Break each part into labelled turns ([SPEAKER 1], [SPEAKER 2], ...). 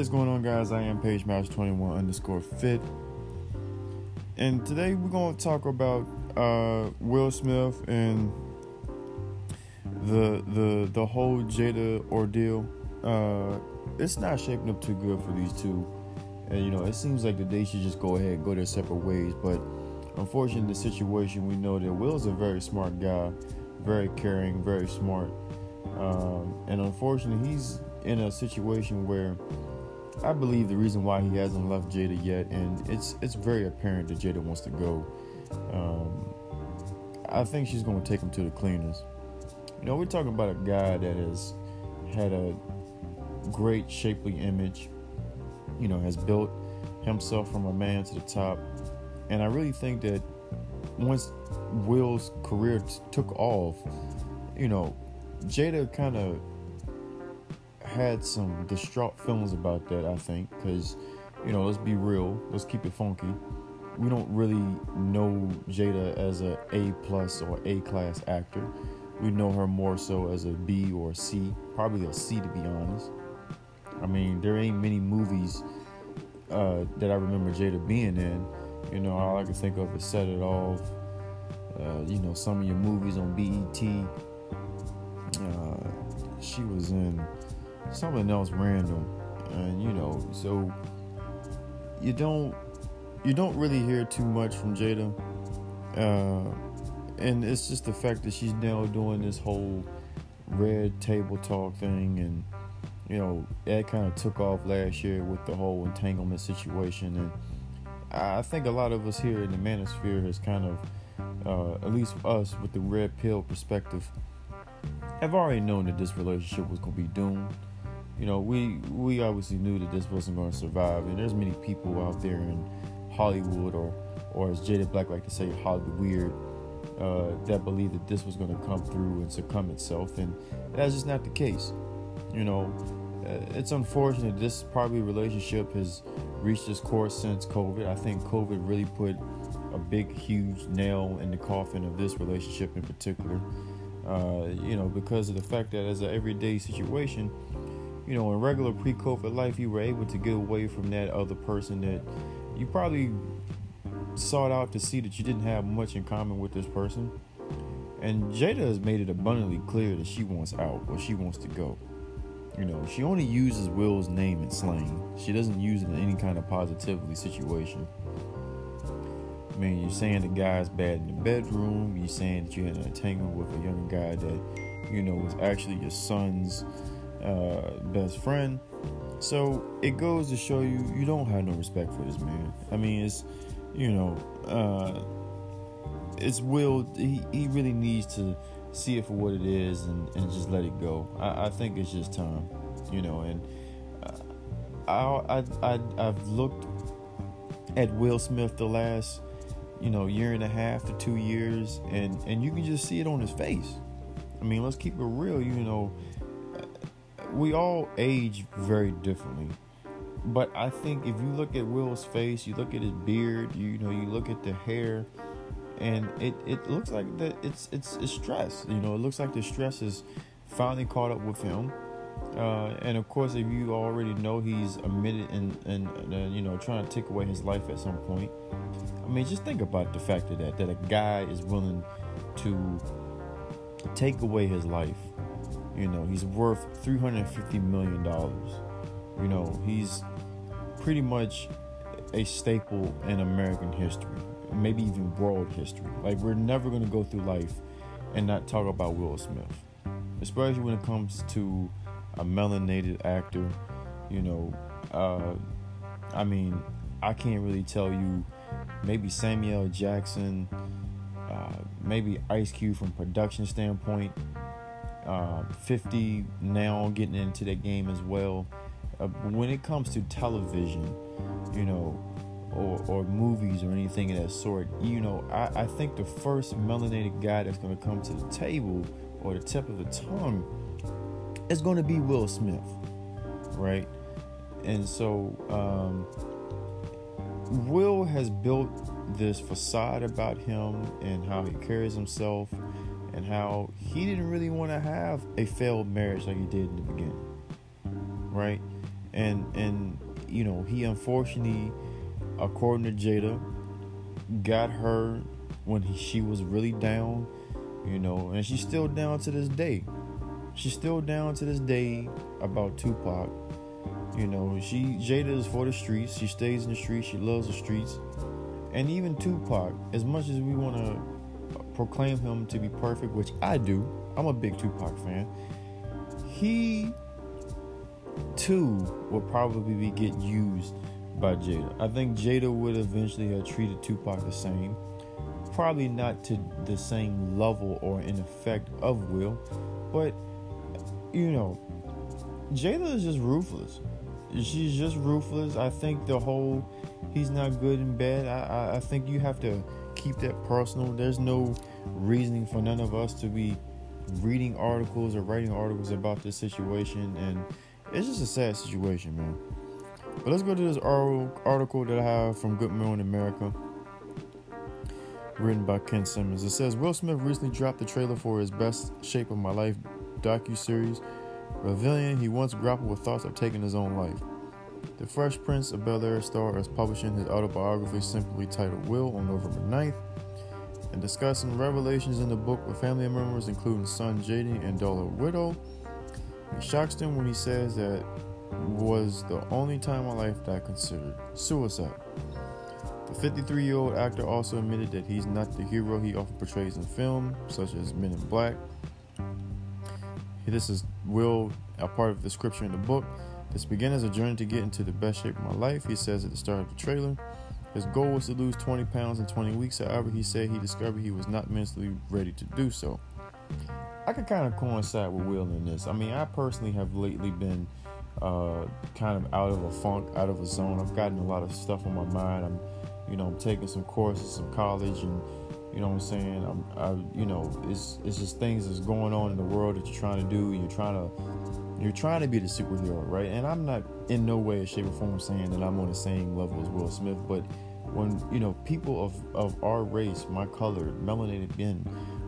[SPEAKER 1] is going on, guys? I am Paige Master 21 underscore fit. And today we're going to talk about uh, Will Smith and the the the whole Jada ordeal. Uh, it's not shaping up too good for these two. And you know, it seems like that they should just go ahead and go their separate ways. But unfortunately, the situation we know that Will's a very smart guy, very caring, very smart. Um, and unfortunately, he's in a situation where I believe the reason why he hasn't left Jada yet, and it's it's very apparent that Jada wants to go. Um, I think she's going to take him to the cleaners. You know, we're talking about a guy that has had a great shapely image. You know, has built himself from a man to the top, and I really think that once Will's career t- took off, you know, Jada kind of had some distraught feelings about that, I think, because, you know, let's be real, let's keep it funky. We don't really know Jada as a A plus or A class actor. We know her more so as a B or a C, probably a C to be honest. I mean, there ain't many movies uh, that I remember Jada being in. You know, all I can think of is Set It Off. Uh, you know, some of your movies on BET. Uh, she was in something else random, and you know, so you don't you don't really hear too much from Jada, uh, and it's just the fact that she's now doing this whole red table talk thing, and you know that kind of took off last year with the whole entanglement situation, and I think a lot of us here in the manosphere has kind of, uh, at least us with the red pill perspective, have already known that this relationship was to be doomed you know, we we obviously knew that this wasn't going to survive, and there's many people out there in Hollywood, or or as Jada Black like to say, Hollywood weird, uh, that believe that this was going to come through and succumb itself, and that's just not the case. You know, uh, it's unfortunate this probably relationship has reached its course since COVID. I think COVID really put a big, huge nail in the coffin of this relationship in particular. Uh, you know, because of the fact that as an everyday situation you know, in regular pre COVID life, you were able to get away from that other person that you probably sought out to see that you didn't have much in common with this person. And Jada has made it abundantly clear that she wants out or she wants to go. You know, she only uses Will's name in slang. She doesn't use it in any kind of positively situation. I mean, you're saying the guy's bad in the bedroom. You're saying that you had an entanglement with a young guy that, you know, was actually your son's uh, best friend. So it goes to show you you don't have no respect for this man. I mean, it's you know, uh, it's Will. He he really needs to see it for what it is and, and just let it go. I, I think it's just time, you know. And uh, I I I I've looked at Will Smith the last you know year and a half to two years, and and you can just see it on his face. I mean, let's keep it real. You know, we all age very differently. But I think if you look at Will's face, you look at his beard, you, know, you look at the hair, and it, it looks like that it's, it's it's stress. You know, it looks like the stress is finally caught up with him. Uh, and of course, if you already know he's admitted and and, and you know trying to take away his life at some point, I mean, just think about the fact of that that a guy is willing to take away his life you know, he's worth $350 million. You know, he's pretty much a staple in American history, maybe even world history. Like, we're never going to go through life and not talk about Will Smith, especially when it comes to a melanated actor. You know, uh, I mean, I can't really tell you. Maybe Samuel Jackson, uh, maybe Ice Cube from production standpoint uh, 50 now getting into that game as well. Uh, when it comes to television, you know, or, or movies or anything of that sort, you know, I, I think the first melanated guy that's going to come to the table or the tip of the tongue is going to be Will Smith, right? And so, um, Will has built this facade about him and how he carries himself and how he didn't really want to have a failed marriage like he did in the beginning, right? and and you know he unfortunately, according to Jada, got her when he, she was really down, you know, and she's still down to this day. She's still down to this day about Tupac. You know, she Jada is for the streets. She stays in the streets. She loves the streets. And even Tupac, as much as we want to proclaim him to be perfect, which I do, I'm a big Tupac fan. He too will probably be get used by Jada. I think Jada would eventually have treated Tupac the same. Probably not to the same level or in effect of Will, but you know, Jada is just ruthless. She's just ruthless. I think the whole he's not good in bed. I, I, I think you have to keep that personal. There's no reasoning for none of us to be reading articles or writing articles about this situation, and it's just a sad situation, man. But let's go to this article that I have from Good Morning America, written by Ken Simmons. It says Will Smith recently dropped the trailer for his Best Shape of My Life docu series, revealing he once grappled with thoughts of taking his own life. The Fresh Prince of Bel Air star is publishing his autobiography simply titled Will on November 9th and discussing revelations in the book with family members, including son Jaden and daughter Willow. He shocks them when he says that was the only time in my life that I considered suicide. The 53 year old actor also admitted that he's not the hero he often portrays in film, such as Men in Black. This is Will, a part of the scripture in the book. This began as a journey to get into the best shape of my life, he says at the start of the trailer. His goal was to lose 20 pounds in 20 weeks. However, he said he discovered he was not mentally ready to do so. I could kind of coincide with Will in this. I mean, I personally have lately been uh, kind of out of a funk, out of a zone. I've gotten a lot of stuff on my mind. I'm, you know, I'm taking some courses, some college, and you know what I'm saying. I'm, I, you know, it's it's just things that's going on in the world that you're trying to do. You're trying to, you're trying to be the superhero, right? And I'm not in no way, shape, or form saying that I'm on the same level as Will Smith, but when you know people of of our race, my color, melanated men,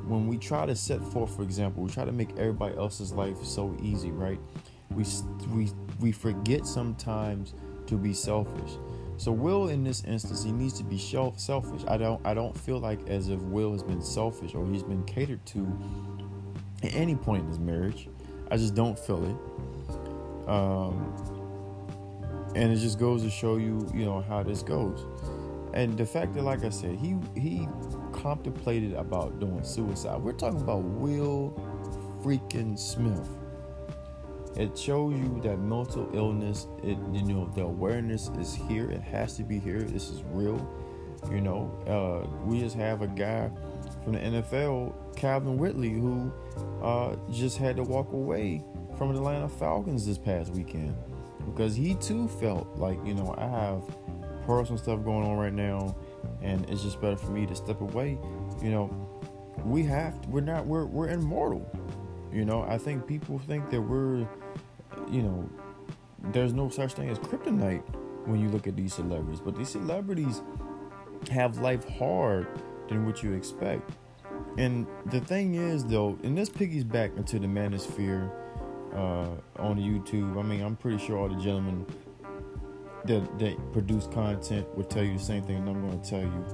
[SPEAKER 1] when we try to set forth, for example, we try to make everybody else's life so easy, right? We we we forget sometimes to be selfish. So Will, in this instance, he needs to be selfish. I don't I don't feel like as if Will has been selfish or he's been catered to at any point in his marriage. I just don't feel it. Um, and it just goes to show you, you know, how this goes. And the fact that, like I said, he he contemplated about doing suicide. We're talking about Will freaking Smith. It shows you that mental illness, it you know, the awareness is here. It has to be here. This is real. You know, uh, we just have a guy from the NFL, Calvin Ridley, who uh, just had to walk away from the Atlanta Falcons this past weekend because he too felt like, you know, I have personal stuff going on right now and it's just better for me to step away. You know, we have to, we're not we're we're immortal. You know, I think people think that we're you know, there's no such thing as kryptonite when you look at these celebrities, but these celebrities have life hard than what you expect. And the thing is, though, and this piggies back into the manosphere uh, on YouTube. I mean, I'm pretty sure all the gentlemen that that produce content would tell you the same thing, and I'm going to tell you.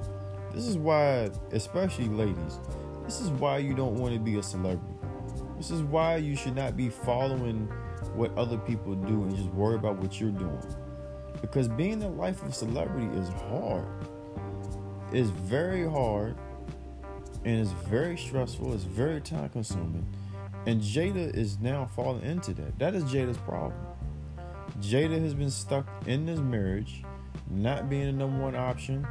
[SPEAKER 1] This is why, especially ladies, this is why you don't want to be a celebrity. This is why you should not be following what other people do and just worry about what you're doing. Because being the life of a celebrity is hard. It's very hard and it's very stressful. It's very time consuming. And Jada is now falling into that. That is Jada's problem. Jada has been stuck in this marriage, not being the number one option.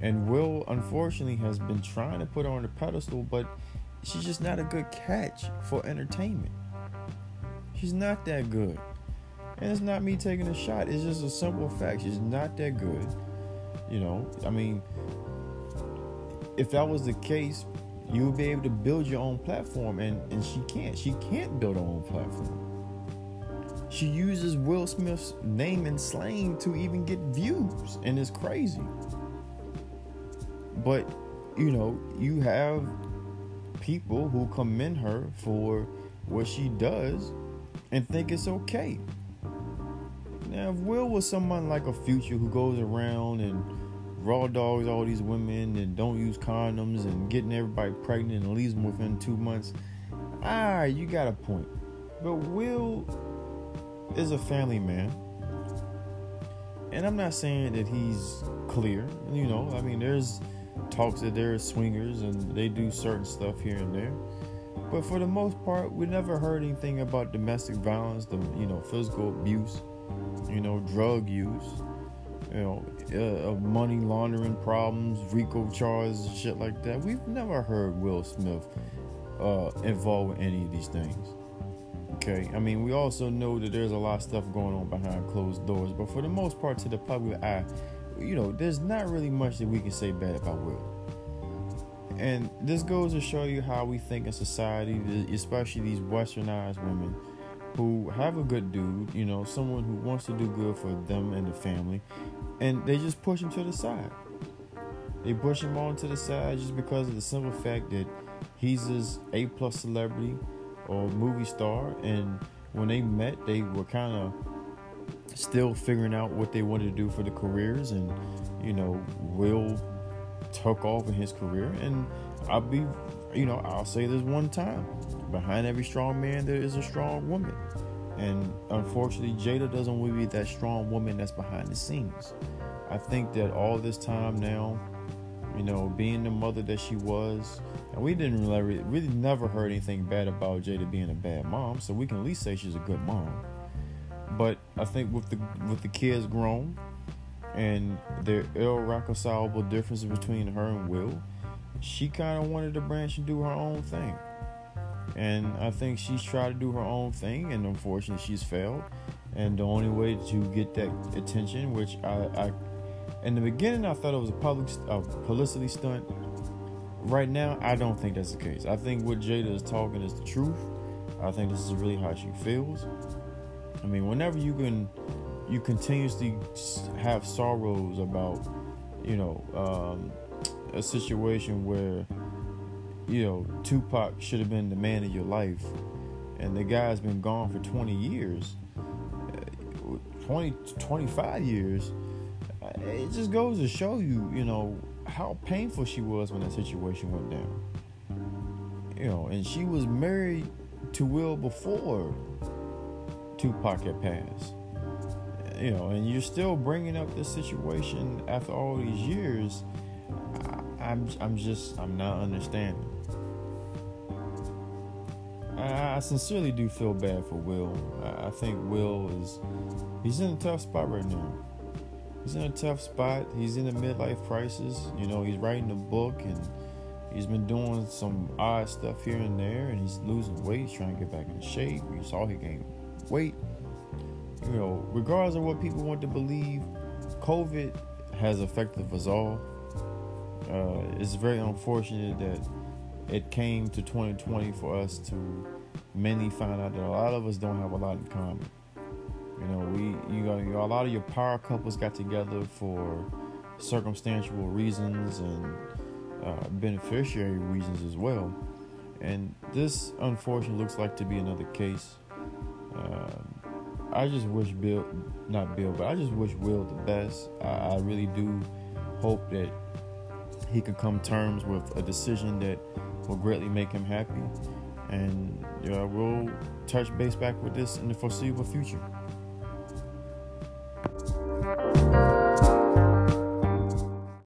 [SPEAKER 1] And Will, unfortunately, has been trying to put her on the pedestal, but she's just not a good catch for entertainment. She's not that good. And it's not me taking a shot. It's just a simple fact. She's not that good. You know, I mean, if that was the case, you would be able to build your own platform, and, and she can't. She can't build her own platform. She uses Will Smith's name and slang to even get views, and it's crazy. But, you know, you have people who commend her for what she does and think it's okay. Now, if Will was someone like a future who goes around and raw dogs all these women and don't use condoms and getting everybody pregnant and leaves them within two months, ah, you got a point. But Will is a family man. And I'm not saying that he's clear. You know, I mean, there's talks that they're swingers and they do certain stuff here and there. But for the most part, we never heard anything about domestic violence, the you know physical abuse, you know drug use, you know uh, money laundering problems, RICO charges, shit like that. We've never heard Will Smith uh, involved with any of these things. Okay, I mean we also know that there's a lot of stuff going on behind closed doors, but for the most part, to the public eye, you know, there's not really much that we can say bad about Will. And this goes to show you how we think in society, especially these westernized women who have a good dude, you know, someone who wants to do good for them and the family, and they just push him to the side. They push him on to the side just because of the simple fact that he's this A plus celebrity or movie star, and when they met, they were kind of still figuring out what they wanted to do for the careers, and you know, Will took off in his career. And I'll be, you know, I'll say this one time behind every strong man, there is a strong woman. And unfortunately, Jada doesn't to be that strong woman that's behind the scenes. I think that all this time now, you know, being the mother that she was, and we didn't really, really never heard anything bad about Jada being a bad mom, so we can at least say she's a good mom. But I think with the with the kids grown, and the irreconcilable differences between her and Will, she kind of wanted to branch and do her own thing. And I think she's tried to do her own thing, and unfortunately, she's failed. And the only way to get that attention, which I, I in the beginning, I thought it was a public a publicity stunt. Right now, I don't think that's the case. I think what Jada is talking is the truth. I think this is really how she feels. I mean, whenever you can you continuously have sorrows about, you know, um, a situation where, you know, Tupac should have been the man of your life, and the guy's been gone for 20 years, uh, 20, 25 years. Uh, it just goes to show you, you know, how painful she was when that situation went down. You know, and she was married to Will before Tupac had passed you know, and you're still bringing up this situation after all these years. I, I'm, I'm just, I'm not understanding. I, sincerely do feel bad for Will. I, I think Will is, he's in a tough spot right now. He's in a tough spot. He's in a midlife crisis. You know, he's writing a book and he's been doing some odd stuff here and there, and he's losing weight. He's trying to get back in shape. You saw he gained weight you know, regardless of what people want to believe, COVID has affected us all. Uh, it's very unfortunate that it came to 2020 for us to mainly find out that a lot of us don't have a lot in common. You know, we you know, you a lot of your power couples got together for circumstantial reasons and uh, beneficiary reasons as well. And this, unfortunately, looks like to be another case. Uh, I just wish Bill, not Bill, but I just wish Will the best. I, I really do hope that he can come terms with a decision that will greatly make him happy. And uh, we'll touch base back with this in the foreseeable future.